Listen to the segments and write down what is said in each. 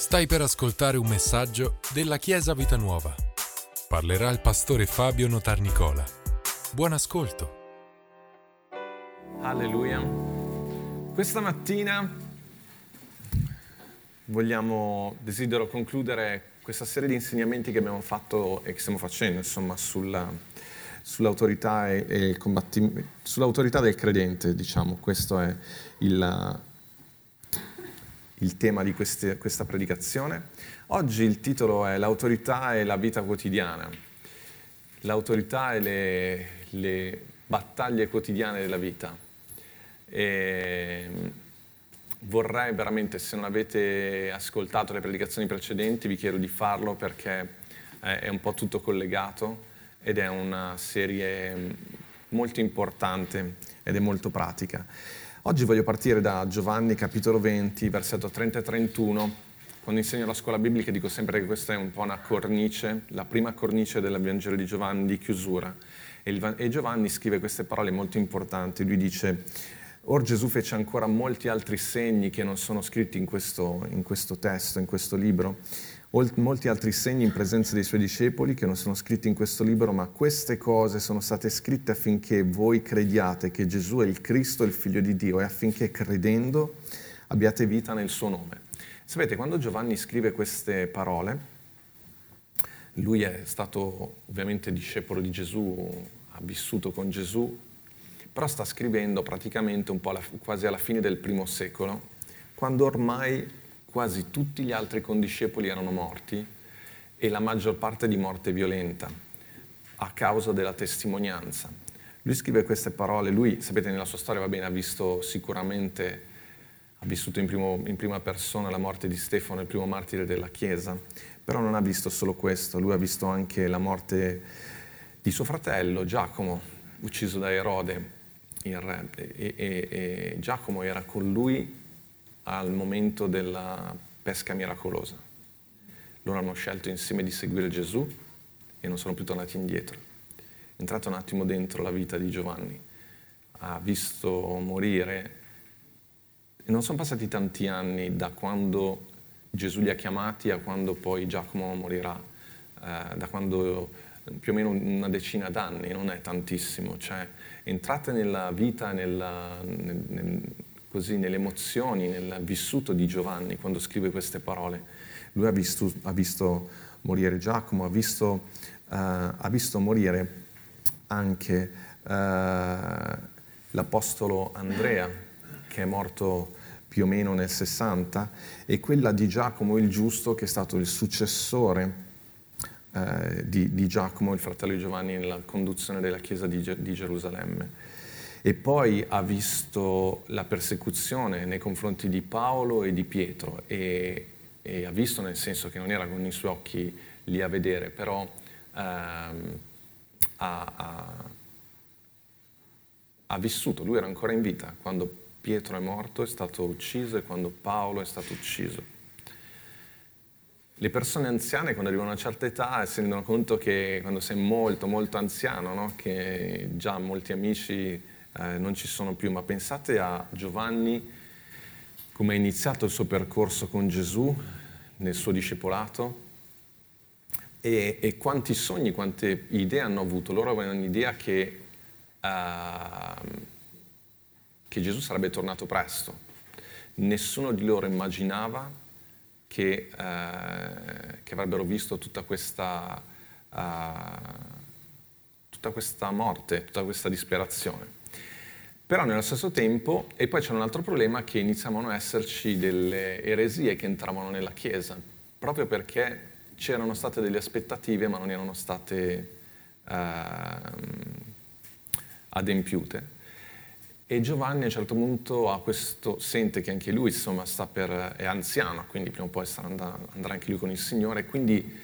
Stai per ascoltare un messaggio della Chiesa Vita Nuova. Parlerà il pastore Fabio Notarnicola. Buon ascolto. Alleluia. Questa mattina vogliamo, desidero concludere questa serie di insegnamenti che abbiamo fatto e che stiamo facendo, insomma, sulla, sull'autorità, e, e sull'autorità del credente, diciamo. Questo è il, il tema di queste, questa predicazione. Oggi il titolo è L'autorità e la vita quotidiana. L'autorità e le, le battaglie quotidiane della vita. E vorrei veramente, se non avete ascoltato le predicazioni precedenti, vi chiedo di farlo perché è un po' tutto collegato ed è una serie molto importante ed è molto pratica. Oggi voglio partire da Giovanni capitolo 20, versetto 30 e 31. Quando insegno la scuola biblica dico sempre che questa è un po' una cornice, la prima cornice del Vangelo di Giovanni di chiusura. E, e Giovanni scrive queste parole molto importanti. Lui dice, Or Gesù fece ancora molti altri segni che non sono scritti in questo, in questo testo, in questo libro molti altri segni in presenza dei suoi discepoli che non sono scritti in questo libro, ma queste cose sono state scritte affinché voi crediate che Gesù è il Cristo, il Figlio di Dio, e affinché credendo abbiate vita nel suo nome. Sapete, quando Giovanni scrive queste parole, lui è stato ovviamente discepolo di Gesù, ha vissuto con Gesù, però sta scrivendo praticamente un po' alla, quasi alla fine del primo secolo, quando ormai quasi tutti gli altri condiscepoli erano morti e la maggior parte di morte violenta a causa della testimonianza. Lui scrive queste parole, lui, sapete, nella sua storia, va bene, ha visto sicuramente, ha vissuto in, primo, in prima persona la morte di Stefano, il primo martire della Chiesa, però non ha visto solo questo, lui ha visto anche la morte di suo fratello Giacomo, ucciso da Erode, il re, e, e, e Giacomo era con lui al momento della pesca miracolosa. Loro hanno scelto insieme di seguire Gesù e non sono più tornati indietro. È entrato un attimo dentro la vita di Giovanni, ha visto morire, non sono passati tanti anni da quando Gesù li ha chiamati a quando poi Giacomo morirà, eh, da quando più o meno una decina d'anni, non è tantissimo, cioè entrate nella vita, nella, nel, nel, così nelle emozioni, nel vissuto di Giovanni quando scrive queste parole. Lui ha visto, ha visto morire Giacomo, ha visto, uh, ha visto morire anche uh, l'Apostolo Andrea, che è morto più o meno nel 60, e quella di Giacomo il Giusto, che è stato il successore uh, di, di, Giacomo, il fratello Giovanni, nella conduzione della Chiesa di, di Gerusalemme e poi ha visto la persecuzione nei confronti di Paolo e di Pietro e, e ha visto nel senso che non era con i suoi occhi lì a vedere, però ehm, ha, ha, ha vissuto, lui era ancora in vita quando Pietro è morto, è stato ucciso e quando Paolo è stato ucciso. Le persone anziane quando arrivano a una certa età si rendono conto che quando sei molto molto anziano, no? che già molti amici eh, non ci sono più, ma pensate a Giovanni come ha iniziato il suo percorso con Gesù nel suo discepolato e, e quanti sogni, quante idee hanno avuto. Loro avevano un'idea che, uh, che Gesù sarebbe tornato presto. Nessuno di loro immaginava che, uh, che avrebbero visto tutta questa, uh, tutta questa morte, tutta questa disperazione. Però nello stesso tempo, e poi c'è un altro problema, che iniziavano a esserci delle eresie che entravano nella Chiesa, proprio perché c'erano state delle aspettative ma non erano state uh, adempiute. E Giovanni a un certo punto questo, sente che anche lui insomma, per, è anziano, quindi prima o poi andrà, andrà anche lui con il Signore, quindi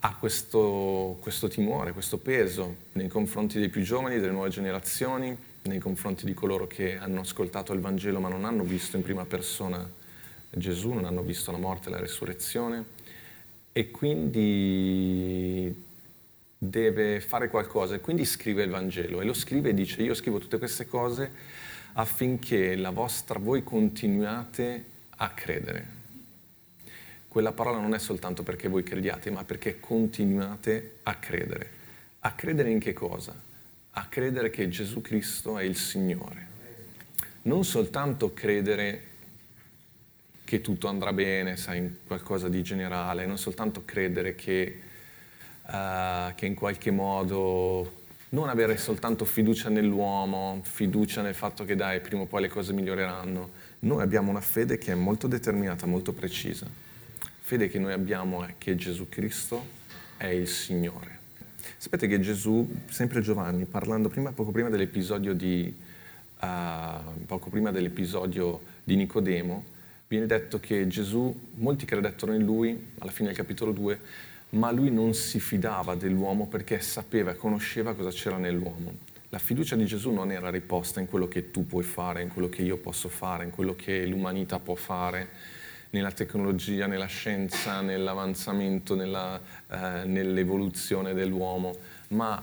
ha questo, questo timore, questo peso nei confronti dei più giovani, delle nuove generazioni, nei confronti di coloro che hanno ascoltato il Vangelo ma non hanno visto in prima persona Gesù, non hanno visto la morte e la resurrezione e quindi deve fare qualcosa e quindi scrive il Vangelo e lo scrive e dice io scrivo tutte queste cose affinché la vostra, voi continuiate a credere. quella parola non è soltanto perché voi crediate, ma perché continuate a credere. A credere in che cosa? A credere che Gesù Cristo è il Signore. Non soltanto credere che tutto andrà bene, sai, in qualcosa di generale, non soltanto credere che, uh, che in qualche modo non avere soltanto fiducia nell'uomo, fiducia nel fatto che dai, prima o poi le cose miglioreranno. Noi abbiamo una fede che è molto determinata, molto precisa. Fede che noi abbiamo è che Gesù Cristo è il Signore. Sapete che Gesù, sempre Giovanni, parlando prima, poco prima dell'episodio di, uh, poco prima dell'episodio di Nicodemo, viene detto che Gesù, molti credettero in lui, alla fine del capitolo 2, ma lui non si fidava dell'uomo perché sapeva conosceva cosa c'era nell'uomo. La fiducia di Gesù non era riposta in quello che tu puoi fare, in quello che io posso fare, in quello che l'umanità può fare, nella tecnologia, nella scienza, nell'avanzamento, nella, eh, nell'evoluzione dell'uomo, ma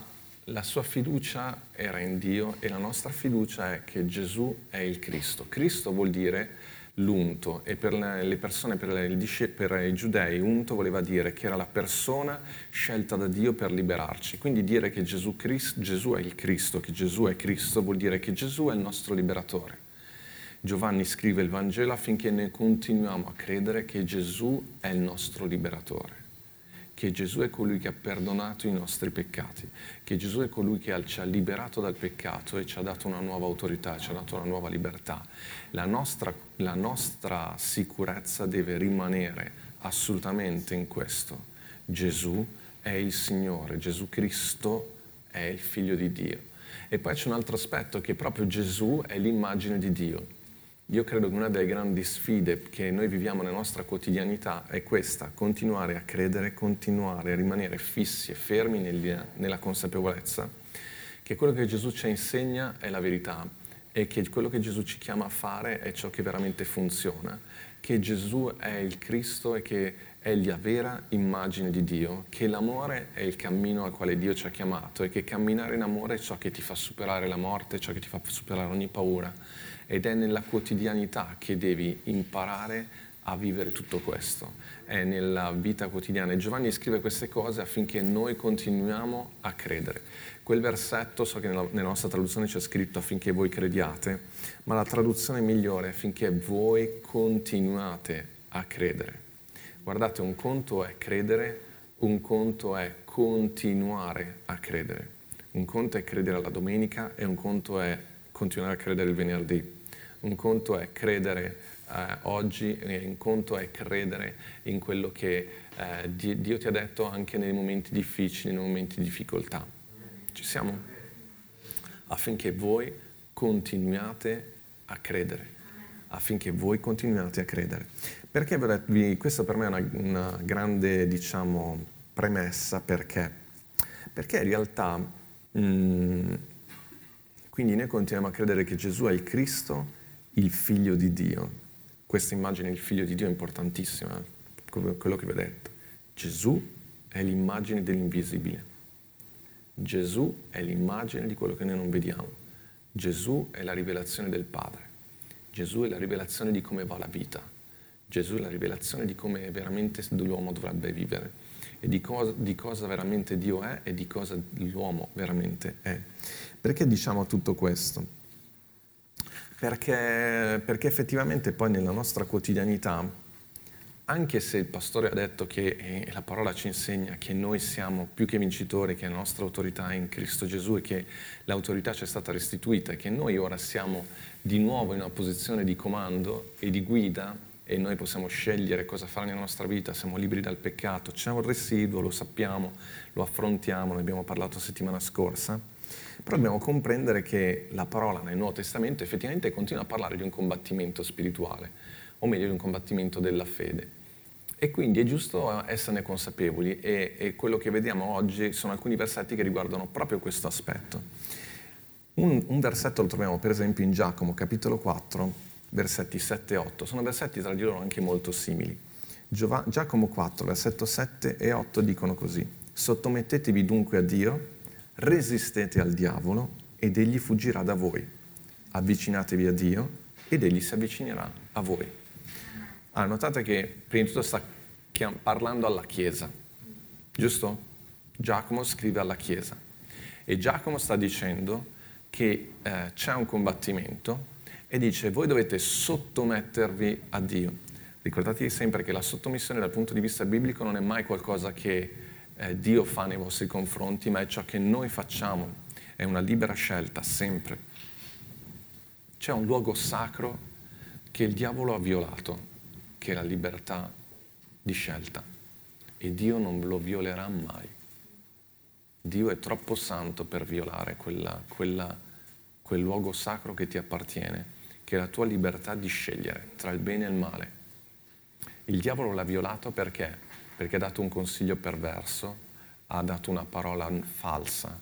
la sua fiducia era in Dio e la nostra fiducia è che Gesù è il Cristo. Cristo vuol dire l'unto e per le persone, per, le, per i giudei, unto voleva dire che era la persona scelta da Dio per liberarci. Quindi dire che Gesù, Cristo, Gesù è il Cristo, che Gesù è Cristo, vuol dire che Gesù è il nostro liberatore. Giovanni scrive il Vangelo affinché noi continuiamo a credere che Gesù è il nostro liberatore che Gesù è colui che ha perdonato i nostri peccati, che Gesù è colui che ci ha liberato dal peccato e ci ha dato una nuova autorità, ci ha dato una nuova libertà. La nostra, la nostra sicurezza deve rimanere assolutamente in questo. Gesù è il Signore, Gesù Cristo è il Figlio di Dio. E poi c'è un altro aspetto che proprio Gesù è l'immagine di Dio. Io credo che una delle grandi sfide che noi viviamo nella nostra quotidianità è questa, continuare a credere, continuare a rimanere fissi e fermi nella, consapevolezza che quello che Gesù ci insegna è la verità e che quello che Gesù ci chiama a fare è ciò che veramente funziona, che Gesù è il Cristo e che è la vera immagine di Dio, che l'amore è il cammino al quale Dio ci ha chiamato e che camminare in amore è ciò che ti fa superare la morte, ciò che ti fa superare ogni paura. Ed è nella quotidianità che devi imparare a vivere tutto questo, è nella vita quotidiana. E Giovanni scrive queste cose affinché noi continuiamo a credere. Quel versetto, so che nella, nella nostra traduzione c'è scritto affinché voi crediate, ma la traduzione migliore è affinché voi continuate a credere. Guardate, un conto è credere, un conto è continuare a credere. Un conto è credere alla domenica e un conto è continuare a credere il venerdì. Un conto è credere eh, oggi, un conto è credere in quello che eh, Dio ti ha detto anche nei momenti difficili, nei momenti di difficoltà. Ci siamo? Affinché voi continuiate a credere. Affinché voi continuiate a credere. Perché questa per me è una, una grande, diciamo, premessa, perché? Perché in realtà mh, mm, quindi noi continuiamo a credere che Gesù è il Cristo, il figlio di Dio. Questa immagine del figlio di Dio è importantissima, quello che vi ho detto. Gesù è l'immagine dell'invisibile. Gesù è l'immagine di quello che noi non vediamo. Gesù è la rivelazione del Padre. Gesù è la rivelazione di come va la vita. Gesù è la rivelazione di come veramente l'uomo dovrebbe vivere e di cosa, di cosa veramente Dio è e di cosa l'uomo veramente è. Perché diciamo tutto questo? Perché, perché effettivamente poi nella nostra quotidianità, anche se il pastore ha detto che e la parola ci insegna che noi siamo più che vincitori, che la nostra autorità è in Cristo Gesù e che l'autorità ci è stata restituita e che noi ora siamo di nuovo in una posizione di comando e di guida e noi possiamo scegliere cosa fare nella nostra vita, siamo liberi dal peccato, c'è un residuo, lo sappiamo, lo affrontiamo, ne abbiamo parlato settimana scorsa però dobbiamo comprendere che la parola nel Nuovo Testamento effettivamente continua a parlare di un combattimento spirituale, o meglio di un combattimento della fede. E quindi è giusto esserne consapevoli e, e quello che vediamo oggi sono alcuni versetti che riguardano proprio questo aspetto. Un, un, versetto lo troviamo per esempio in Giacomo capitolo 4, versetti 7 e 8. Sono versetti tra di loro anche molto simili. Giova, Giacomo 4, versetto 7 e 8 dicono così. Sottomettetevi dunque a Dio resistete al diavolo ed egli fuggirà da voi. Avvicinatevi a Dio ed egli si avvicinerà a voi. Ah, notate che prima di tutto sta parlando alla Chiesa, giusto? Giacomo scrive alla Chiesa e Giacomo sta dicendo che eh, c'è un combattimento e dice voi dovete sottomettervi a Dio. Ricordatevi sempre che la sottomissione dal punto di vista biblico non è mai qualcosa che eh, Dio fa nei vostri confronti, ma è ciò che noi facciamo, è una libera scelta sempre. C'è un luogo sacro che il diavolo ha violato, che è la libertà di scelta, e Dio non lo violerà mai. Dio è troppo santo per violare quella, quella, quel luogo sacro che ti appartiene, che è la tua libertà di scegliere tra il bene e il male il diavolo l'ha violato perché? Perché ha dato un consiglio perverso, ha dato una parola falsa.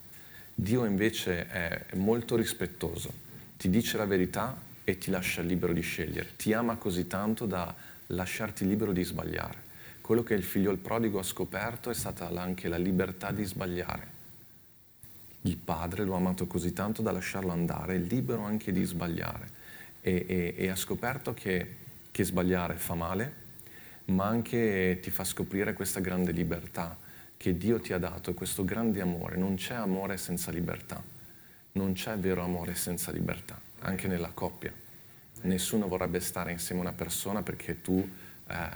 Dio invece è molto rispettoso, ti dice la verità e ti lascia libero di scegliere. Ti ama così tanto da lasciarti libero di sbagliare. Quello che il figlio il prodigo ha scoperto è stata anche la libertà di sbagliare. Il padre lo ha amato così tanto da lasciarlo andare, libero anche di sbagliare. E, e, e ha scoperto che, che sbagliare fa male, ma anche ti fa scoprire questa grande libertà che Dio ti ha dato questo grande amore. Non c'è amore senza libertà, non c'è vero amore senza libertà, anche nella coppia. Nessuno vorrebbe stare insieme a una persona perché tu eh,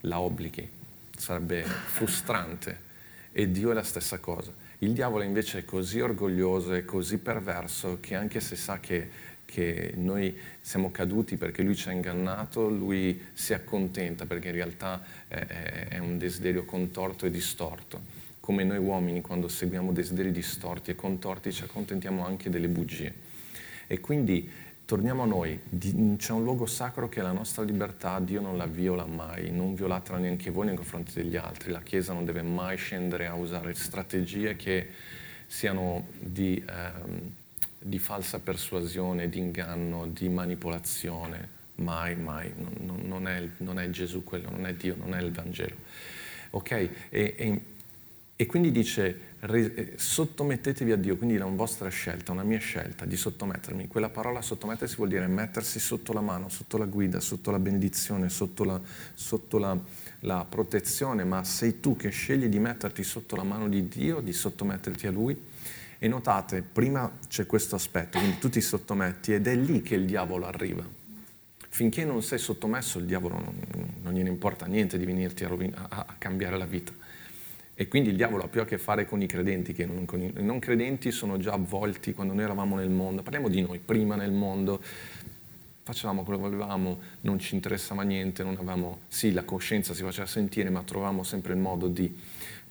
la obblighi, sarebbe frustrante e Dio è la stessa cosa. Il diavolo invece è così orgoglioso e così perverso che anche se sa che che noi siamo caduti perché lui ci ha ingannato, lui si accontenta perché in realtà è, un desiderio contorto e distorto. Come noi uomini quando seguiamo desideri distorti e contorti ci accontentiamo anche delle bugie. E quindi torniamo a noi, c'è un luogo sacro che è la nostra libertà, Dio non la viola mai, non violatela neanche voi nei confronti degli altri, la Chiesa non deve mai scendere a usare strategie che siano di... Ehm, di falsa persuasione, di inganno, di manipolazione. Mai, mai. Non, non, è, non, è, Gesù quello, non è Dio, non è il Vangelo. Ok? E, e, e quindi dice, eh, sottomettetevi a Dio, quindi è una vostra scelta, una mia scelta di sottomettermi. Quella parola sottomettersi vuol dire mettersi sotto la mano, sotto la guida, sotto la benedizione, sotto la, sotto la, la protezione, ma sei tu che scegli di metterti sotto la mano di Dio, di sottometterti a Lui e notate, prima c'è questo aspetto, quindi tu ti sottometti ed è lì che il diavolo arriva. Finché non sei sottomesso, il diavolo non, non gliene importa niente di venirti a, rovina, a, a, cambiare la vita. E quindi il diavolo ha più a che fare con i credenti che non con i, i non credenti. Sono già avvolti quando noi eravamo nel mondo. Parliamo di noi, prima nel mondo facevamo quello che volevamo, non ci interessava niente, non avevamo, sì, la coscienza si faceva sentire, ma trovavamo sempre il modo di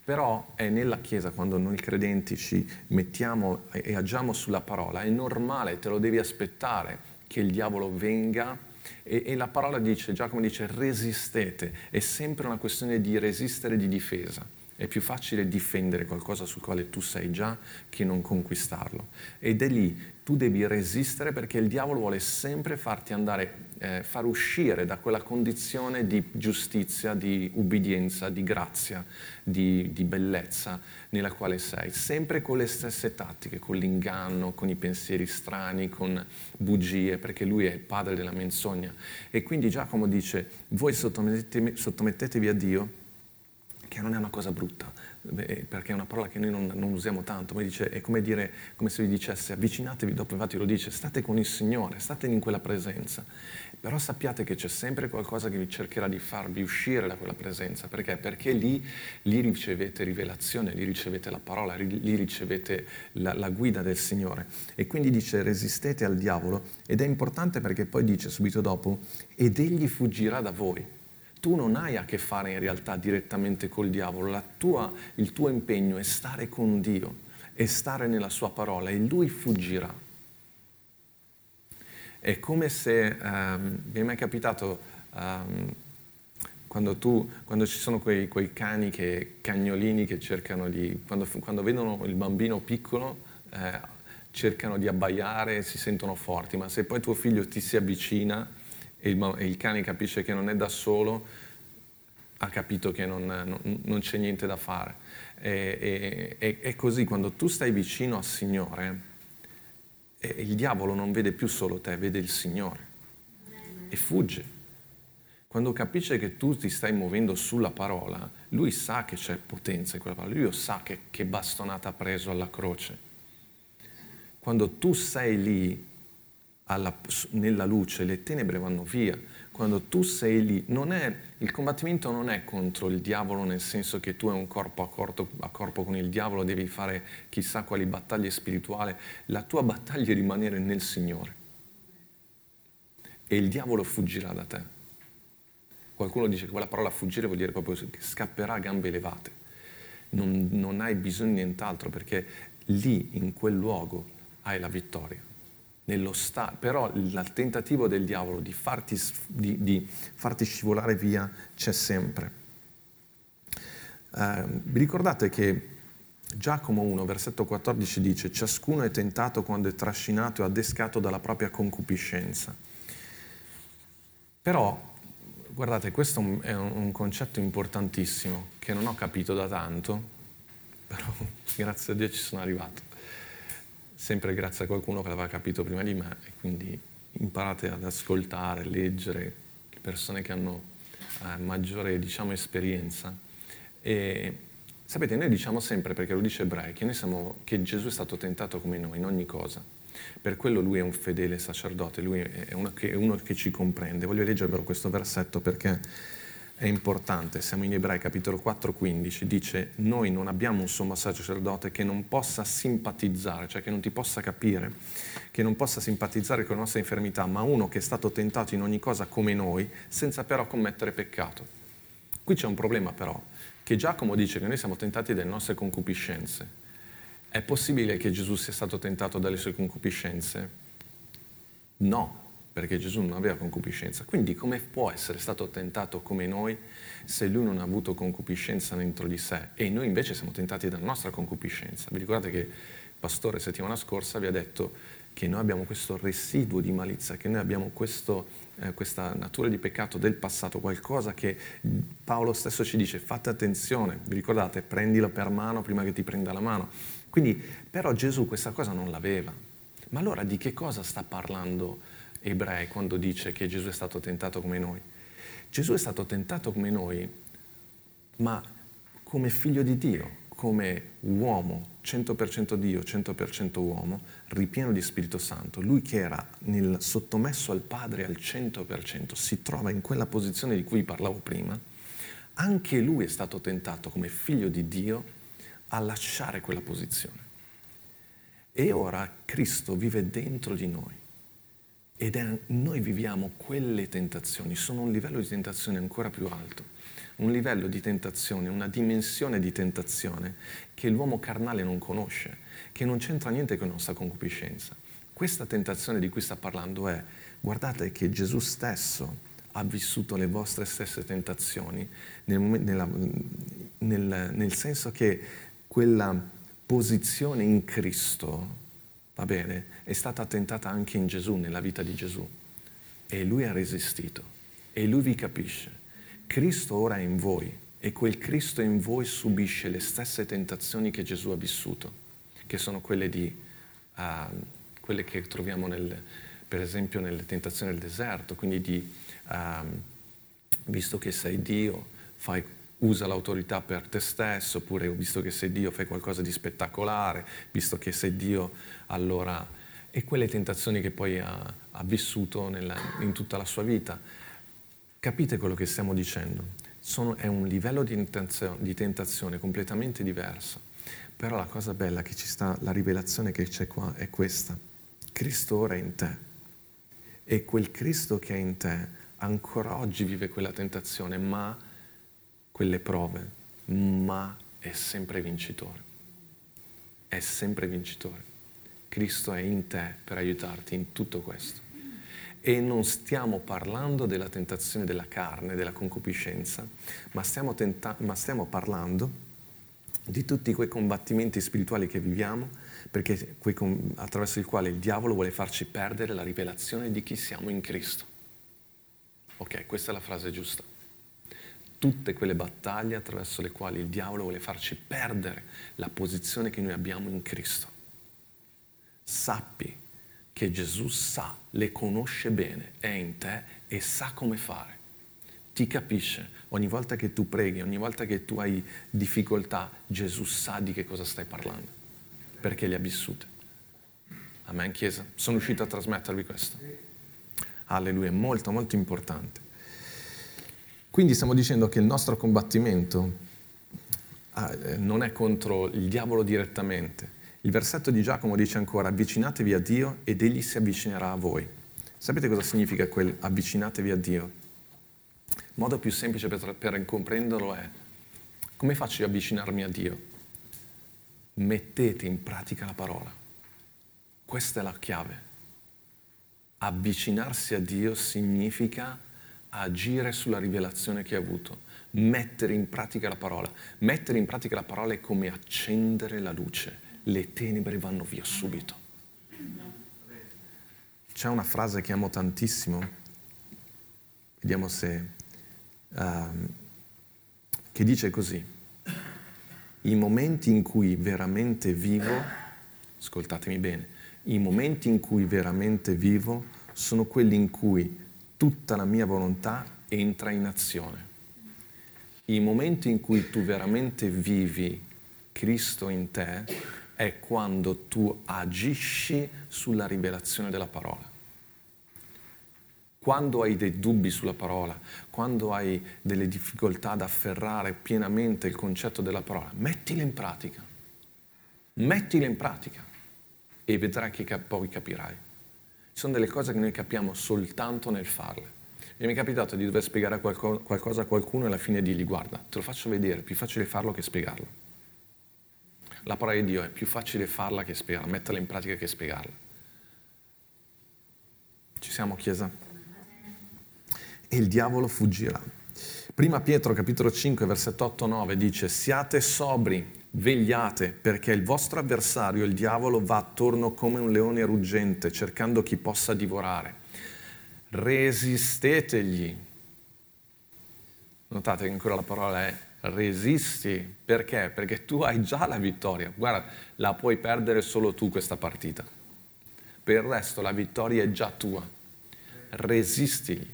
però è nella Chiesa, quando noi credenti ci mettiamo e agiamo sulla parola, è normale, te lo devi aspettare che il diavolo venga e, e la parola dice, Giacomo dice, resistete, è sempre una questione di resistere di difesa. È più facile difendere qualcosa sul quale tu sei già che non conquistarlo. Ed è lì, tu devi resistere perché il diavolo vuole sempre farti andare eh, far uscire da quella condizione di giustizia, di ubbidienza, di grazia, di, di bellezza nella quale sei, sempre con le stesse tattiche, con l'inganno, con i pensieri strani, con bugie, perché lui è il padre della menzogna. E quindi Giacomo dice, voi sottomettetevi a Dio, che non è una cosa brutta, perché è una parola che noi non, non usiamo tanto, ma dice, è come, dire, come se vi dicesse avvicinatevi, dopo infatti lo dice, state con il Signore, state in quella presenza. Però sappiate che c'è sempre qualcosa che vi cercherà di farvi uscire da quella presenza. Perché? Perché lì, lì ricevete rivelazione, lì ricevete la parola, lì ricevete la, la guida del Signore. E quindi dice resistete al diavolo ed è importante perché poi dice subito dopo ed egli fuggirà da voi tu non hai a che fare in realtà direttamente col diavolo, tua, il tuo impegno è stare con Dio, è stare nella sua parola e lui fuggirà. È come se, um, mi è mai capitato, um, quando, tu, quando, ci sono quei, quei, cani, che, cagnolini che cercano di, quando, quando vedono il bambino piccolo, eh, cercano di abbaiare, si sentono forti, ma se poi tuo figlio ti si avvicina e il, e il cane capisce che non è da solo, ha capito che non, non, non c'è niente da fare. E, e, è così, quando tu stai vicino al Signore, il diavolo non vede più solo te, vede il Signore e fugge. quando capisce che tu ti stai muovendo sulla parola, lui sa che c'è potenza in quella parola, lui sa che, che bastonata ha preso alla croce. Quando tu sei lì alla, nella luce, le tenebre vanno via. Quando tu sei lì, è, il combattimento non è contro il diavolo nel senso che tu hai un corpo a corpo, a corpo con il diavolo, devi fare chissà quali battaglie spirituali. La tua battaglia è rimanere nel Signore. E il diavolo fuggirà da te. Qualcuno dice che quella parola fuggire vuol dire proprio che scapperà a gambe elevate. Non, non hai bisogno di nient'altro perché lì, in quel luogo, hai la vittoria. Sta- però il tentativo del diavolo di farti, di, di farti scivolare via c'è sempre. Eh, vi ricordate che Giacomo 1, versetto 14 dice, ciascuno è tentato quando è trascinato e adescato dalla propria concupiscenza. Però Guardate, questo è un concetto importantissimo che non ho capito da tanto, però grazie a Dio ci sono arrivato. Sempre grazie a qualcuno che l'aveva capito prima di me e quindi imparate ad ascoltare, leggere persone che hanno eh, maggiore diciamo, esperienza. E sapete, noi diciamo sempre, perché lo dice Ebrei, che, siamo, che Gesù è stato tentato come noi in ogni cosa per quello lui è un fedele sacerdote, lui è uno che, è uno che ci comprende. Voglio leggervelo questo versetto perché è importante. Siamo in Ebrei capitolo 4, 15. Dice, noi non abbiamo un sommo sacerdote che non possa simpatizzare, cioè che non ti possa capire, che non possa simpatizzare con le nostre infermità, ma uno che è stato tentato in ogni cosa come noi, senza però commettere peccato. Qui c'è un problema però, che Giacomo dice che noi siamo tentati dalle nostre concupiscenze è possibile che Gesù sia stato tentato dalle sue concupiscenze? No, perché Gesù non aveva concupiscenza. Quindi come può essere stato tentato come noi se lui non ha avuto concupiscenza dentro di sé e noi invece siamo tentati dalla nostra concupiscenza? Vi ricordate che il pastore settimana scorsa vi ha detto che noi abbiamo questo residuo di malizia, che noi abbiamo questo, eh, questa natura di peccato del passato, qualcosa che Paolo stesso ci dice, fate attenzione, vi ricordate, prendilo per mano prima che ti prenda la mano. Quindi, però Gesù questa cosa non l'aveva. Ma allora di che cosa sta parlando Ebrei quando dice che Gesù è stato tentato come noi? Gesù è stato tentato come noi, ma come figlio di Dio, come uomo, 100% Dio, 100% uomo, ripieno di Spirito Santo. Lui che era nel, sottomesso al Padre al 100%, si trova in quella posizione di cui parlavo prima, anche lui è stato tentato come figlio di Dio a lasciare quella posizione. E ora Cristo vive dentro di noi ed è, noi viviamo quelle tentazioni, sono un livello di tentazione ancora più alto, un livello di tentazione, una dimensione di tentazione che l'uomo carnale non conosce, che non c'entra niente con la nostra concupiscenza. Questa tentazione di cui sta parlando è, guardate che Gesù stesso ha vissuto le vostre stesse tentazioni, nel, nella, nel, nel senso che quella posizione in Cristo, va bene, è stata tentata anche in Gesù, nella vita di Gesù. E lui ha resistito. E lui vi capisce. Cristo ora è in voi e quel Cristo in voi subisce le stesse tentazioni che Gesù ha vissuto, che sono quelle, di, uh, quelle che troviamo nel, per esempio nelle tentazioni del deserto, quindi di, uh, visto che sei Dio, fai usa l'autorità per te stesso, oppure visto che sei Dio fai qualcosa di spettacolare, visto che sei Dio allora... E quelle tentazioni che poi ha, ha vissuto nella, in tutta la sua vita. Capite quello che stiamo dicendo? Sono, è un livello di tentazione, di tentazione completamente diverso. Però la cosa bella che ci sta, la rivelazione che c'è qua è questa. Cristo ora è in te. E quel Cristo che è in te ancora oggi vive quella tentazione, ma quelle prove, ma è sempre vincitore. È sempre vincitore. Cristo è in te per aiutarti in tutto questo. E non stiamo parlando della tentazione della carne, della concupiscenza, ma stiamo, tenta- ma stiamo parlando di tutti quei combattimenti spirituali che viviamo, perché attraverso il quale il diavolo vuole farci perdere la rivelazione di chi siamo in Cristo. Ok, questa è la frase giusta tutte quelle battaglie attraverso le quali il diavolo vuole farci perdere la posizione che noi abbiamo in Cristo. Sappi che Gesù sa, le conosce bene, è in te e sa come fare. ti capisce. Ogni volta che tu preghi, ogni volta che tu hai difficoltà, Gesù sa di che cosa stai parlando, perché le ha vissute. Amen, Chiesa. Sono riuscito a trasmettervi questo. Alleluia, molto, molto importante. Quindi stiamo dicendo che il nostro combattimento ah, eh, non è contro il diavolo direttamente. Il versetto di Giacomo dice ancora, avvicinatevi a Dio ed egli si avvicinerà a voi. Sapete cosa significa quel avvicinatevi a Dio? Il modo più semplice per, per comprenderlo è, come faccio ad avvicinarmi a Dio? Mettete in pratica la parola. Questa è la chiave. Avvicinarsi a Dio significa agire sulla rivelazione che hai avuto, mettere in pratica la parola. Mettere in pratica la parola è come accendere la luce. Le tenebre vanno via subito. C'è una frase che amo tantissimo, vediamo se, um, che dice così, i momenti in cui veramente vivo, ascoltatemi bene, i momenti in cui veramente vivo sono quelli in cui tutta la mia volontà entra in azione. I momenti in cui tu veramente vivi Cristo in te è quando tu agisci sulla rivelazione della parola. Quando hai dei dubbi sulla parola, quando hai delle difficoltà ad afferrare pienamente il concetto della parola, mettile in pratica. Mettile in pratica e vedrai che poi capirai. Ci sono delle cose che noi capiamo soltanto nel farle. E mi è capitato di dover spiegare qualcosa a qualcuno e alla fine dirgli guarda, te lo faccio vedere, è più facile farlo che spiegarlo. La parola di Dio è più facile farla che spiegarla, metterla in pratica che spiegarla. Ci siamo, Chiesa? E il diavolo fuggirà. Prima Pietro capitolo 5 versetto 8-9 dice siate sobri, vegliate perché il vostro avversario, il diavolo, va attorno come un leone ruggente cercando chi possa divorare. Resistetegli. Notate che ancora la parola è resisti. Perché? Perché tu hai già la vittoria. Guarda, la puoi perdere solo tu questa partita. Per il resto la vittoria è già tua. Resistigli,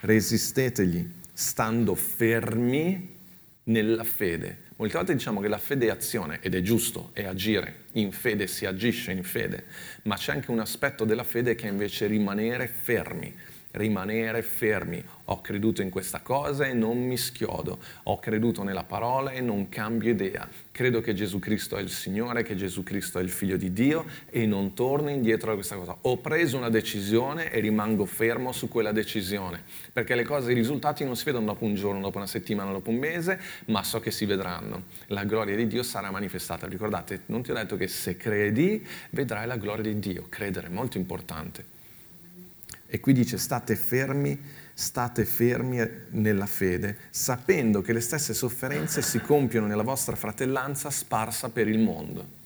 resistetegli, stando fermi nella fede. Molte volte diciamo che la fede è azione ed è giusto, è agire. In fede si agisce in fede, ma c'è anche un aspetto della fede che è invece rimanere fermi rimanere fermi. Ho creduto in questa cosa e non mi schiodo. Ho creduto nella parola e non cambio idea. Credo che Gesù Cristo è il Signore, che Gesù Cristo è il Figlio di Dio e non torno indietro da questa cosa. Ho preso una decisione e rimango fermo su quella decisione. Perché le cose, i risultati non si vedono dopo un giorno, dopo una settimana, dopo un mese, ma so che si vedranno. La gloria di Dio sarà manifestata. Ricordate, non ti ho detto che se credi vedrai la gloria di Dio. Credere è molto importante. E qui dice state fermi, state fermi nella fede, sapendo che le stesse sofferenze si compiono nella vostra fratellanza sparsa per il mondo.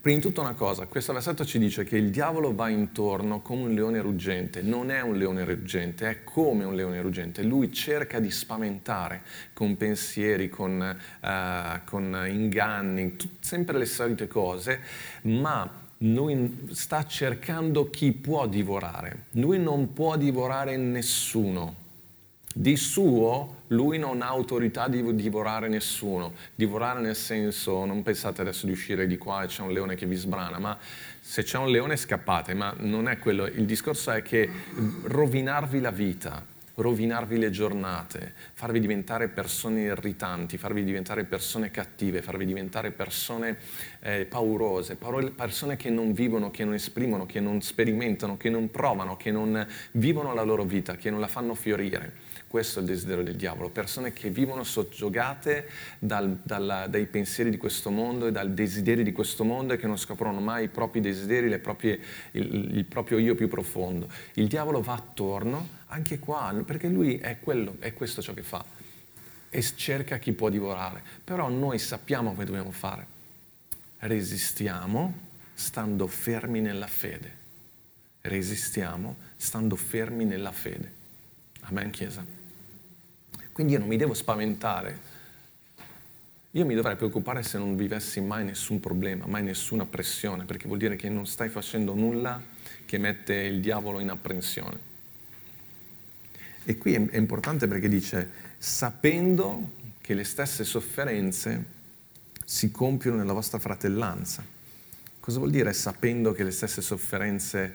Prima di tutto una cosa, questo versetto ci dice che il diavolo va intorno come un leone ruggente, non è un leone ruggente, è come un leone ruggente, lui cerca di spaventare con pensieri, con, uh, con inganni, t- sempre le solite cose, ma lui sta cercando chi può divorare. Lui non può divorare nessuno. Di suo lui non ha autorità di divorare nessuno. Divorare nel senso, non pensate adesso di uscire di qua e c'è un leone che vi sbrana, ma se c'è un leone scappate, ma non è quello. Il discorso è che rovinarvi la vita, rovinarvi le giornate, farvi diventare persone irritanti, farvi diventare persone cattive, farvi diventare persone eh, paurose, persone che non vivono, che non esprimono, che non sperimentano, che non provano, che non vivono la loro vita, che non la fanno fiorire. Questo è il desiderio del diavolo, persone che vivono soggiogate dal, dalla, dai pensieri di questo mondo e dal desiderio di questo mondo e che non scoprono mai i propri desideri, proprie, il, il proprio io più profondo. Il diavolo va attorno anche qua, perché lui è, quello, è questo ciò che fa e cerca chi può divorare. Però noi sappiamo come dobbiamo fare. Resistiamo stando fermi nella fede. Resistiamo stando fermi nella fede. Amen, Chiesa. Quindi io non mi devo spaventare. Io mi dovrei preoccupare se non vivessi mai nessun problema, mai nessuna pressione, perché vuol dire che non stai facendo nulla che mette il diavolo in apprensione. E qui è, importante perché dice, sapendo che le stesse sofferenze si compiono nella vostra fratellanza. Cosa vuol dire sapendo che le stesse sofferenze,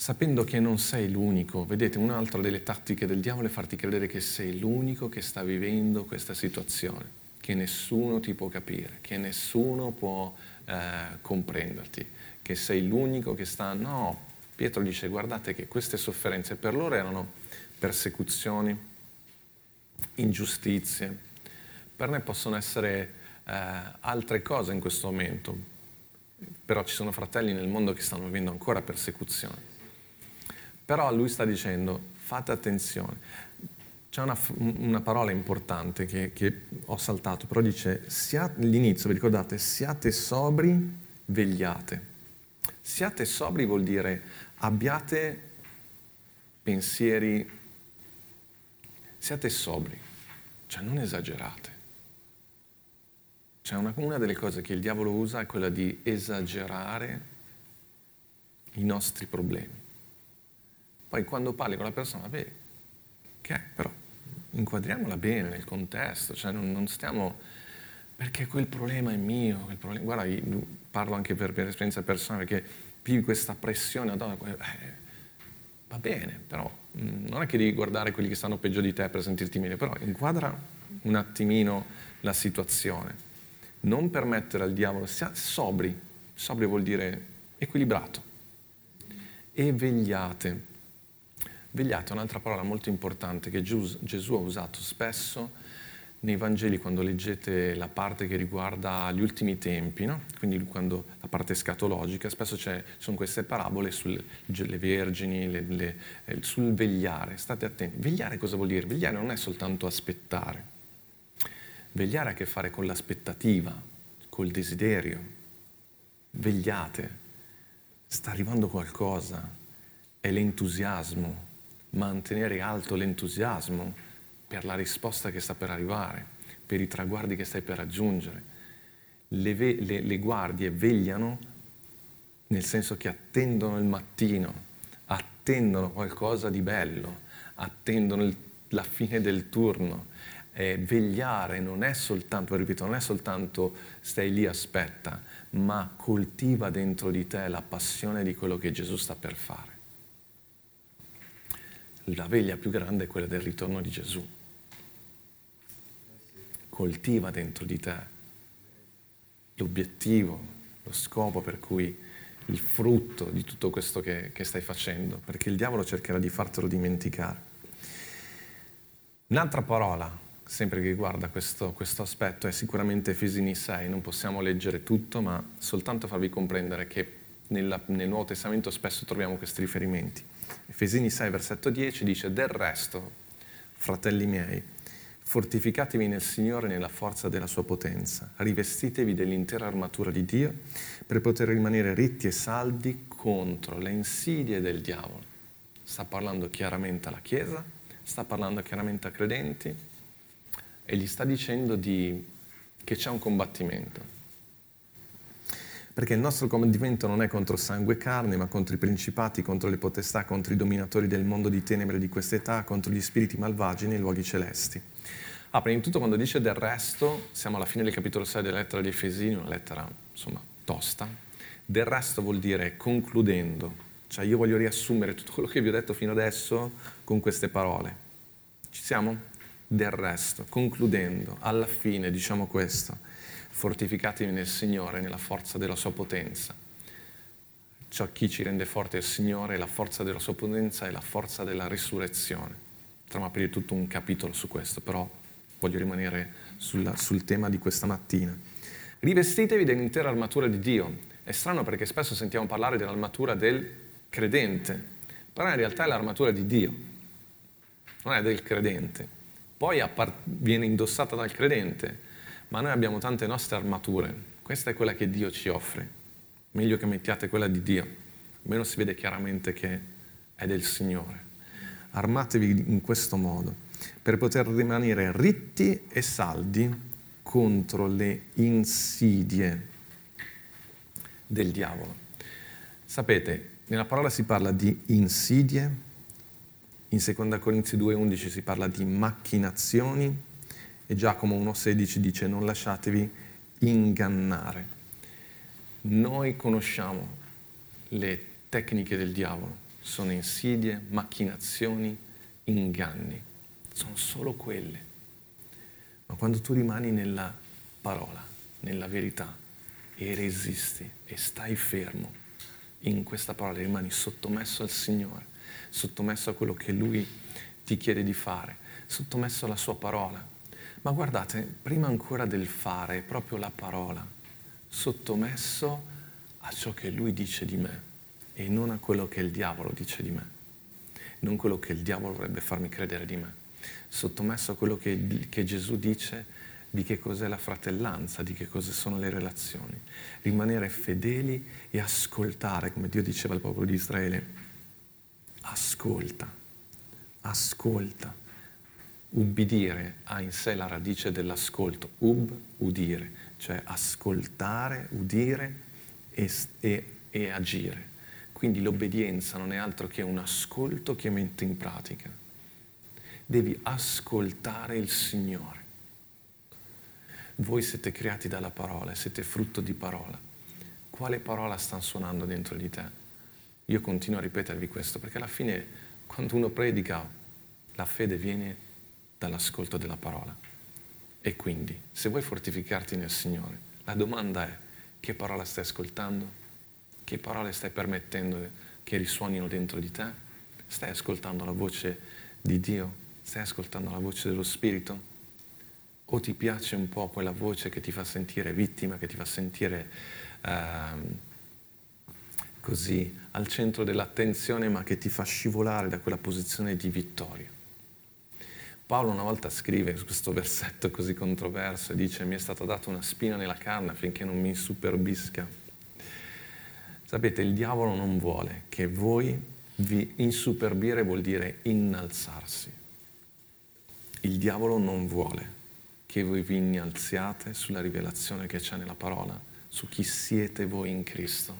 sapendo che non sei l'unico? Vedete, un'altra delle tattiche del diavolo è farti credere che sei l'unico che sta vivendo questa situazione, che nessuno ti può capire, che nessuno può eh, comprenderti, che sei l'unico che sta... No, Pietro dice guardate che queste sofferenze per loro erano persecuzioni, ingiustizie, per me possono essere eh, altre cose in questo momento, però ci sono fratelli nel mondo che stanno vivendo ancora persecuzioni. Però lui sta dicendo fate attenzione. C'è una, una parola importante che, che, ho saltato, però dice, all'inizio, vi ricordate, siate sobri, vegliate. Siate sobri vuol dire abbiate pensieri, siate sobri, cioè non esagerate. Cioè una, una delle cose che il diavolo usa è quella di esagerare i nostri problemi. Poi quando parli con la persona, beh, che è però? Inquadriamola bene nel contesto, cioè non, non stiamo perché quel problema è mio, problema, guarda, io parlo anche per, per esperienza personale, perché vivi questa pressione, eh, va bene, però mm, non è che devi guardare quelli che stanno peggio di te per sentirti meglio, però inquadra un attimino la situazione. Non permettere al diavolo, sia sobri, sobri vuol dire equilibrato, e vegliate. Vegliate è un'altra parola molto importante che Gesù ha usato spesso nei Vangeli quando leggete la parte che riguarda gli ultimi tempi, no? quindi quando, la parte scatologica, spesso ci sono queste parabole sulle vergini, le, le, eh, sul vegliare. State attenti. Vegliare cosa vuol dire? Vegliare non è soltanto aspettare. Vegliare ha a che fare con l'aspettativa, col desiderio. Vegliate, sta arrivando qualcosa, è l'entusiasmo, mantenere alto l'entusiasmo per la risposta che sta per arrivare, per i traguardi che stai per raggiungere. Le, ve- le, le guardie vegliano nel senso che attendono il mattino, attendono qualcosa di bello, attendono il, la fine del turno. Eh, vegliare non è soltanto, ripeto, non è soltanto stai lì, aspetta, ma coltiva dentro di te la passione di quello che Gesù sta per fare. La veglia più grande è quella del ritorno di Gesù coltiva dentro di te l'obiettivo, lo scopo per cui il frutto di tutto questo che, che stai facendo, perché il diavolo cercherà di fartelo dimenticare. Un'altra parola, sempre che riguarda questo, questo aspetto, è sicuramente Efesini 6. Non possiamo leggere tutto, ma soltanto farvi comprendere che nella, nel Nuovo Testamento spesso troviamo questi riferimenti. Efesini 6, versetto 10 dice, del resto, fratelli miei, Fortificatevi nel Signore nella forza della sua potenza, rivestitevi dell'intera armatura di Dio per poter rimanere ritti e saldi contro le insidie del diavolo. Sta parlando chiaramente alla Chiesa, sta parlando chiaramente a credenti e gli sta dicendo di, che c'è un combattimento. Perché il nostro combattimento non è contro sangue e carne, ma contro i principati, contro le potestà, contro i dominatori del mondo di tenebre di quest'età, contro gli spiriti malvagi nei luoghi celesti. Ah, prima di tutto quando dice del resto, siamo alla fine del capitolo 6 della lettera di Efesini, una lettera insomma tosta. Del resto vuol dire concludendo, cioè io voglio riassumere tutto quello che vi ho detto fino adesso con queste parole. Ci siamo? Del resto, concludendo, alla fine diciamo questo, fortificatevi nel Signore, nella forza della sua potenza. Ciò chi ci rende forte è il Signore, la forza della sua potenza e la forza della risurrezione. Potremmo aprire tutto un capitolo su questo, però voglio rimanere sulla, sul tema di questa mattina. Rivestitevi dell'intera armatura di Dio. È strano perché spesso sentiamo parlare dell'armatura del credente, però in realtà è l'armatura di Dio, non è del credente. Poi viene indossata dal credente, ma noi abbiamo tante nostre armature. Questa è quella che Dio ci offre. Meglio che mettiate quella di Dio, almeno si vede chiaramente che è del Signore. Armatevi in questo modo per poter rimanere ritti e saldi contro le insidie del diavolo. Sapete, nella parola si parla di insidie, In 2 Corinzi 2,11 si parla di macchinazioni e Giacomo 1,16 dice non lasciatevi ingannare. Noi conosciamo le tecniche del diavolo, sono insidie, macchinazioni, inganni, sono solo quelle. Ma quando tu rimani nella parola, nella verità, e resisti e stai fermo in questa parola, rimani sottomesso al Signore, sottomesso a quello che Lui ti chiede di fare, sottomesso alla Sua parola. Ma guardate, prima ancora del fare proprio la parola, sottomesso a ciò che Lui dice di me e non a quello che il diavolo dice di me, non quello che il diavolo vorrebbe farmi credere di me, sottomesso a quello che, che Gesù dice di che cos'è la fratellanza, di che cosa sono le relazioni. Rimanere fedeli e ascoltare, come Dio diceva al popolo di Israele. Ascolta, ascolta. Ubbidire ha in sé la radice dell'ascolto, ub, udire, cioè ascoltare, udire e, e, e agire. Quindi l'obbedienza non è altro che un ascolto che mette in pratica. Devi ascoltare il Signore voi siete creati dalla parola, siete frutto di parola. Quale parola sta suonando dentro di te? Io continuo a ripetervi questo perché alla fine quando uno predica la fede viene dall'ascolto della parola. E quindi se vuoi fortificarti nel Signore, la domanda è che parola stai ascoltando? Che parole stai permettendo che risuonino dentro di te? Stai ascoltando la voce di Dio? Stai ascoltando la voce dello Spirito? o ti piace un po' quella voce che ti fa sentire vittima, che ti fa sentire eh, così al centro dell'attenzione, ma che ti fa scivolare da quella posizione di vittoria. Paolo una volta scrive questo versetto così controverso e dice mi è stata data una spina nella carne affinché non mi insuperbisca. Sapete, il diavolo non vuole che voi vi insuperbire vuol dire innalzarsi. Il diavolo non vuole che voi vi innalziate sulla rivelazione che c'è nella parola, su chi siete voi in Cristo,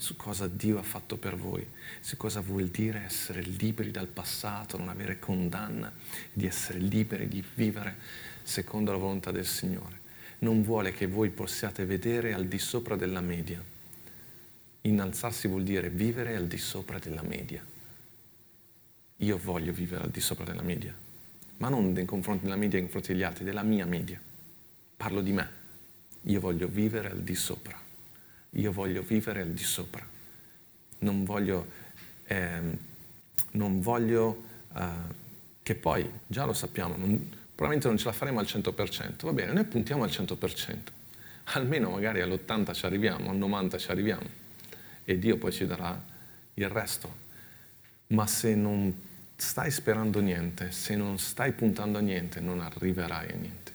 su cosa Dio ha fatto per voi, su cosa vuol dire essere liberi dal passato, non avere condanna, di essere liberi di vivere secondo la volontà del Signore. Non vuole che voi possiate vedere al di sopra della media. Innalzarsi vuol dire vivere al di sopra della media. Io voglio vivere al di sopra della media ma non nei confronti della media, nei confronti degli altri, della mia media. Parlo di me. Io voglio vivere al di sopra. Io voglio vivere al di sopra. Non voglio, eh, non voglio eh, che poi, già lo sappiamo, non, probabilmente non ce la faremo al 100%. Va bene, noi puntiamo al 100%. Almeno magari all'80 ci arriviamo, al 90 ci arriviamo. E Dio poi ci darà il resto. Ma se non stai sperando niente, se non stai puntando a niente, non arriverai a niente.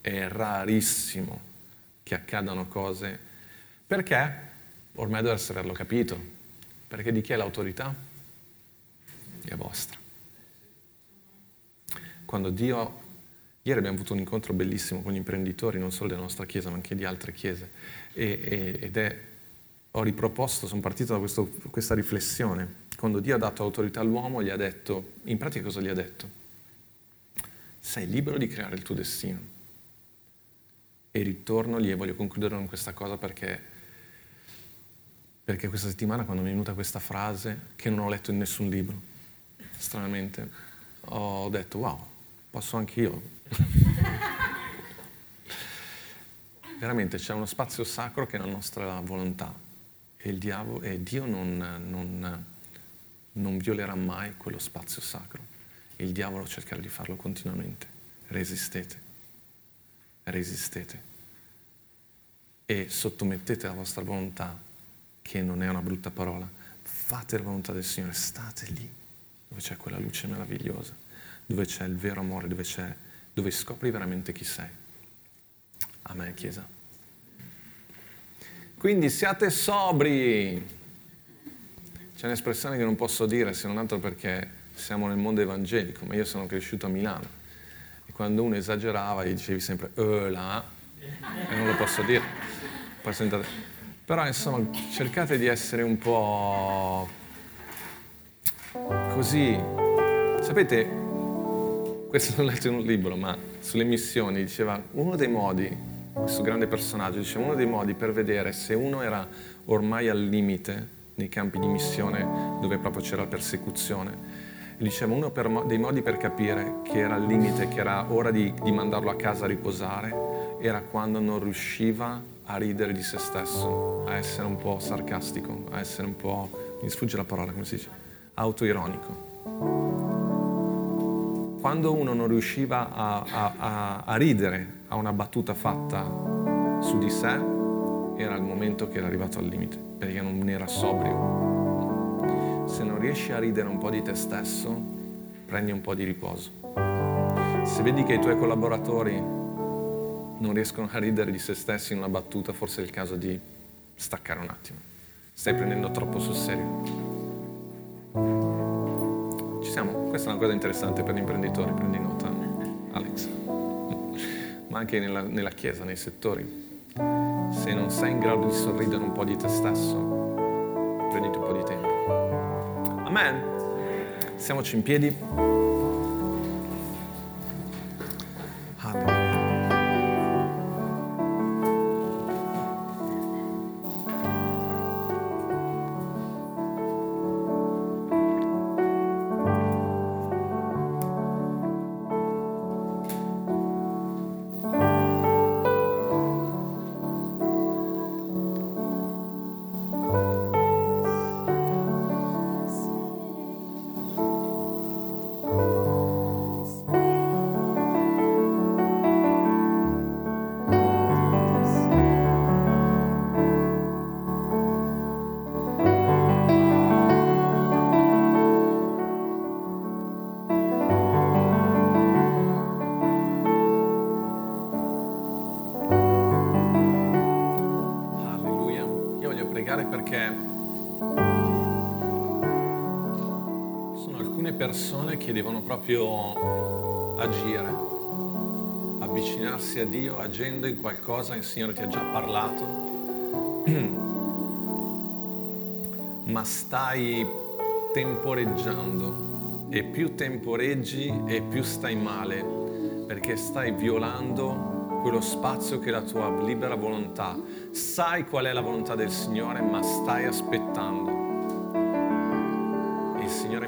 È rarissimo che accadano cose. Perché? Ormai dovreste averlo capito. Perché di chi è l'autorità? È vostra. Quando Dio... Ieri abbiamo avuto un incontro bellissimo con gli imprenditori, non solo della nostra chiesa, ma anche di altre chiese. E, e, ed è... Ho riproposto, sono partito da questo, questa riflessione quando Dio ha dato autorità all'uomo, gli ha detto, in pratica cosa gli ha detto? Sei libero di creare il tuo destino. E ritorno lì e voglio concludere con questa cosa perché, perché questa settimana quando mi è venuta questa frase, che non ho letto in nessun libro, stranamente, ho detto wow, posso anche io. Veramente c'è uno spazio sacro che è la nostra volontà e, il diavolo, e Dio non, non non violerà mai quello spazio sacro. Il diavolo cercherà di farlo continuamente. Resistete, resistete e sottomettete la vostra volontà, che non è una brutta parola. Fate la volontà del Signore, state lì dove c'è quella luce meravigliosa, dove c'è il vero amore, dove, dove scopri veramente chi sei. Amen, Chiesa. Quindi siate sobri. C'è un'espressione che non posso dire se non altro perché siamo nel mondo evangelico, ma io sono cresciuto a Milano e quando uno esagerava gli dicevi sempre eh là e non lo posso dire. Però insomma cercate di essere un po' così, sapete, questo l'ho letto in un libro, ma sulle missioni diceva uno dei modi, questo grande personaggio, diceva uno dei modi per vedere se uno era ormai al limite nei campi di missione dove proprio c'era persecuzione. E diceva uno dei modi per capire che era al limite, che era ora di, di mandarlo a casa a riposare, era quando non riusciva a ridere di se stesso, a essere un po' sarcastico, a essere un po', mi sfugge la parola, come si dice, autoironico. Quando uno non riusciva a, a, a, a ridere a una battuta fatta su di sé, era il momento che era arrivato al limite perché non era sobrio. Se non riesci a ridere un po' di te stesso, prendi un po' di riposo. Se vedi che i tuoi collaboratori non riescono a ridere di se stessi in una battuta, forse è il caso di staccare un attimo. Stai prendendo troppo sul serio. Ci siamo? Questa è una cosa interessante per gli imprenditori, prendi nota, Alex. Ma anche nella, nella Chiesa, nei settori se non sei in grado di sorridere un po' di te stesso, prenditi un po' di tempo. Amen. Siamoci in piedi. Che devono proprio agire, avvicinarsi a Dio agendo in qualcosa il Signore ti ha già parlato, ma stai temporeggiando e più temporeggi e più stai male perché stai violando quello spazio che è la tua libera volontà. Sai qual è la volontà del Signore, ma stai aspettando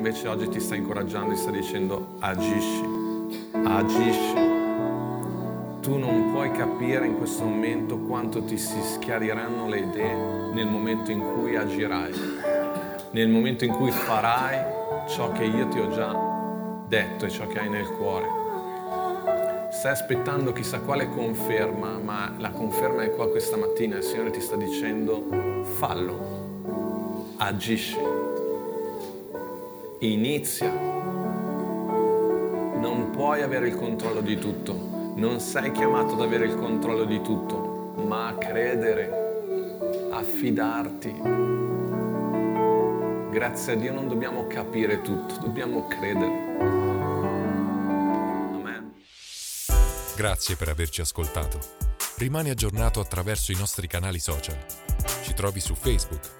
invece oggi ti sta incoraggiando, ti sta dicendo agisci, agisci. Tu non puoi capire in questo momento quanto ti si schiariranno le idee nel momento in cui agirai, nel momento in cui farai ciò che io ti ho già detto e ciò che hai nel cuore. Stai aspettando chissà quale conferma, ma la conferma è qua questa mattina. Il Signore ti sta dicendo fallo, agisci inizia. Non puoi avere il controllo di tutto, non sei chiamato ad avere il controllo di tutto, ma a credere, a fidarti. Grazie a Dio non dobbiamo capire tutto, dobbiamo credere. Amen. Grazie per averci ascoltato. Rimani aggiornato attraverso i nostri canali social. Ci trovi su Facebook,